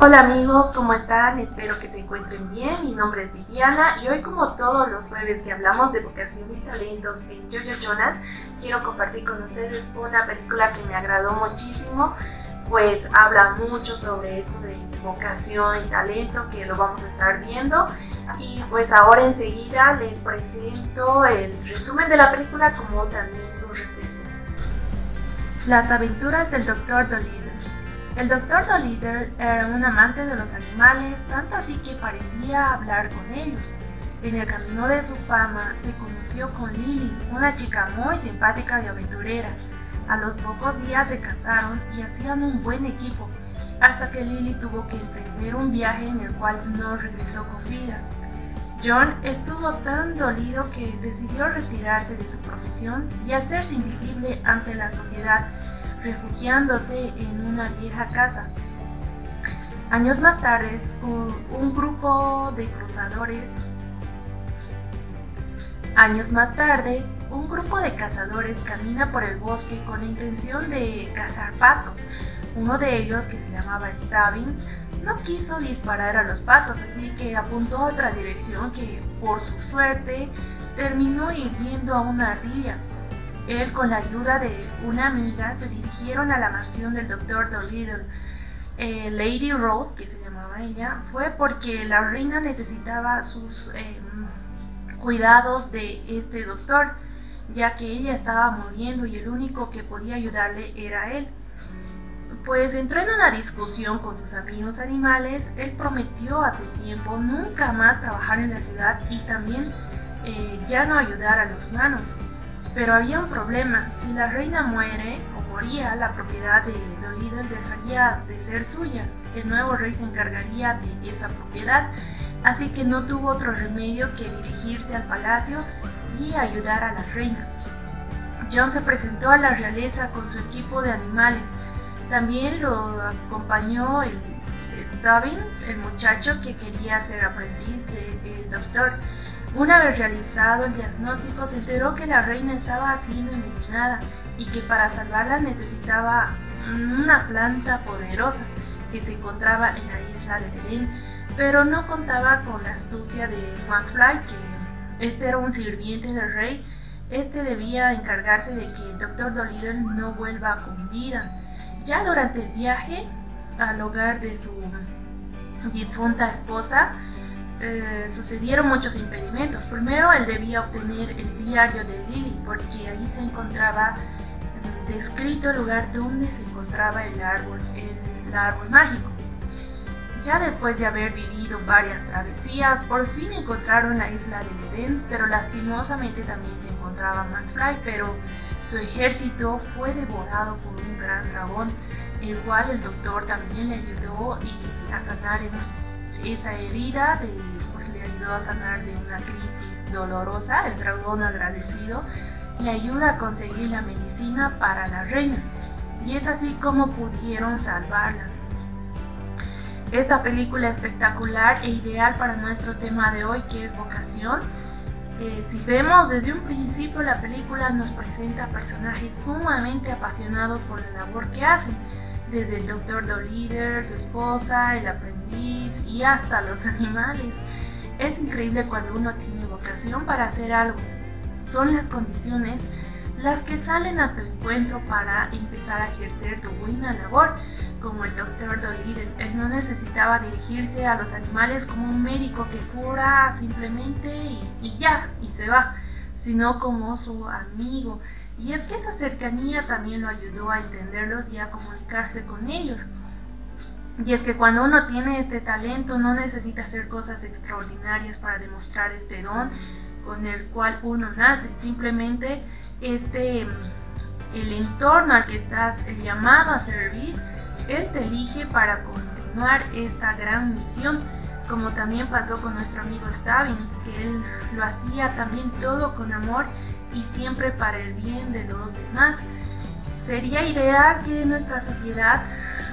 Hola amigos, ¿cómo están? Espero que se encuentren bien. Mi nombre es Viviana y hoy como todos los jueves que hablamos de vocación y talentos en Jojo Jonas, quiero compartir con ustedes una película que me agradó muchísimo, pues habla mucho sobre esto de vocación y talento que lo vamos a estar viendo. Y pues ahora enseguida les presento el resumen de la película como también su reflexión. Las aventuras del Dr. Dolittle el doctor Dolittle era un amante de los animales, tanto así que parecía hablar con ellos. En el camino de su fama se conoció con Lily, una chica muy simpática y aventurera. A los pocos días se casaron y hacían un buen equipo, hasta que Lily tuvo que emprender un viaje en el cual no regresó con vida. John estuvo tan dolido que decidió retirarse de su profesión y hacerse invisible ante la sociedad refugiándose en una vieja casa. Años más tarde, un, grupo de cruzadores Años más tarde, un grupo de cazadores camina por el bosque con la intención de cazar patos. Uno de ellos, que se llamaba Stabbins, no quiso disparar a los patos, así que apuntó a otra dirección que, por su suerte, terminó hiriendo a una ardilla. Él, con la ayuda de una amiga, se dirigieron a la mansión del Dr. Dolittle. Eh, Lady Rose, que se llamaba ella, fue porque la reina necesitaba sus em, cuidados de este doctor, ya que ella estaba muriendo y el único que podía ayudarle era él. Pues entró en una discusión con sus amigos animales, él prometió hace tiempo nunca más trabajar en la ciudad y también eh, ya no ayudar a los humanos. Pero había un problema, si la reina muere o moría, la propiedad de Dolittle dejaría de ser suya. El nuevo rey se encargaría de esa propiedad, así que no tuvo otro remedio que dirigirse al palacio y ayudar a la reina. John se presentó a la realeza con su equipo de animales. También lo acompañó el Stubbins, el muchacho que quería ser aprendiz del doctor. Una vez realizado el diagnóstico, se enteró que la reina estaba siendo envenenada y que para salvarla necesitaba una planta poderosa que se encontraba en la isla de Belén, pero no contaba con la astucia de McFly, que este era un sirviente del rey. Este debía encargarse de que el Dr. Dolittle no vuelva con vida. Ya durante el viaje al hogar de su difunta esposa, eh, sucedieron muchos impedimentos. Primero, él debía obtener el diario de Lily, porque ahí se encontraba descrito el lugar donde se encontraba el árbol, el árbol mágico. Ya después de haber vivido varias travesías, por fin encontraron la isla de Edén, pero lastimosamente también se encontraba McFly, pero su ejército fue devorado por un gran dragón, el cual el doctor también le ayudó a sanar esa herida de, pues, le ayudó a sanar de una crisis dolorosa, el dragón agradecido le ayuda a conseguir la medicina para la reina y es así como pudieron salvarla. Esta película espectacular e ideal para nuestro tema de hoy que es vocación. Eh, si vemos desde un principio la película nos presenta personajes sumamente apasionados por la labor que hacen desde el doctor Dolittle, su esposa, el aprendiz y hasta los animales. Es increíble cuando uno tiene vocación para hacer algo. Son las condiciones las que salen a tu encuentro para empezar a ejercer tu buena labor. Como el doctor Dolittle, él no necesitaba dirigirse a los animales como un médico que cura simplemente y, y ya, y se va, sino como su amigo y es que esa cercanía también lo ayudó a entenderlos y a comunicarse con ellos. Y es que cuando uno tiene este talento no necesita hacer cosas extraordinarias para demostrar este don con el cual uno nace. Simplemente este el entorno al que estás llamado a servir, él te elige para continuar esta gran misión, como también pasó con nuestro amigo Stabbins, que él lo hacía también todo con amor y siempre para el bien de los demás. Sería ideal que en nuestra sociedad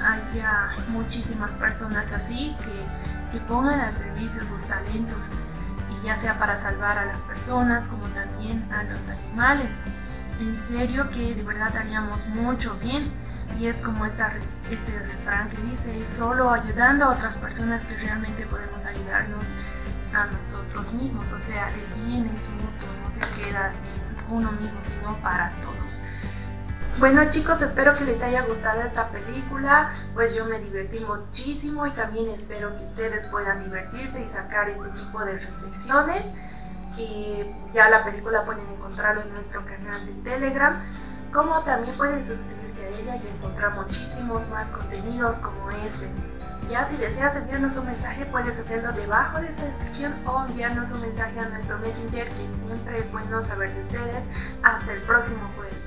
haya muchísimas personas así que, que pongan al servicio sus talentos, y ya sea para salvar a las personas como también a los animales. En serio que de verdad haríamos mucho bien. Y es como esta, este refrán que dice, solo ayudando a otras personas que realmente podemos ayudarnos a nosotros mismos. O sea, el bien es mutuo, no se queda en uno mismo, sino para todos. Bueno chicos, espero que les haya gustado esta película, pues yo me divertí muchísimo y también espero que ustedes puedan divertirse y sacar este tipo de reflexiones. Y ya la película pueden encontrarlo en nuestro canal de Telegram, como también pueden suscribirse a ella y encontrar muchísimos más contenidos como este. Ya si deseas enviarnos un mensaje puedes hacerlo debajo de esta descripción o enviarnos un mensaje a nuestro messenger que siempre es bueno saber de ustedes. Hasta el próximo jueves.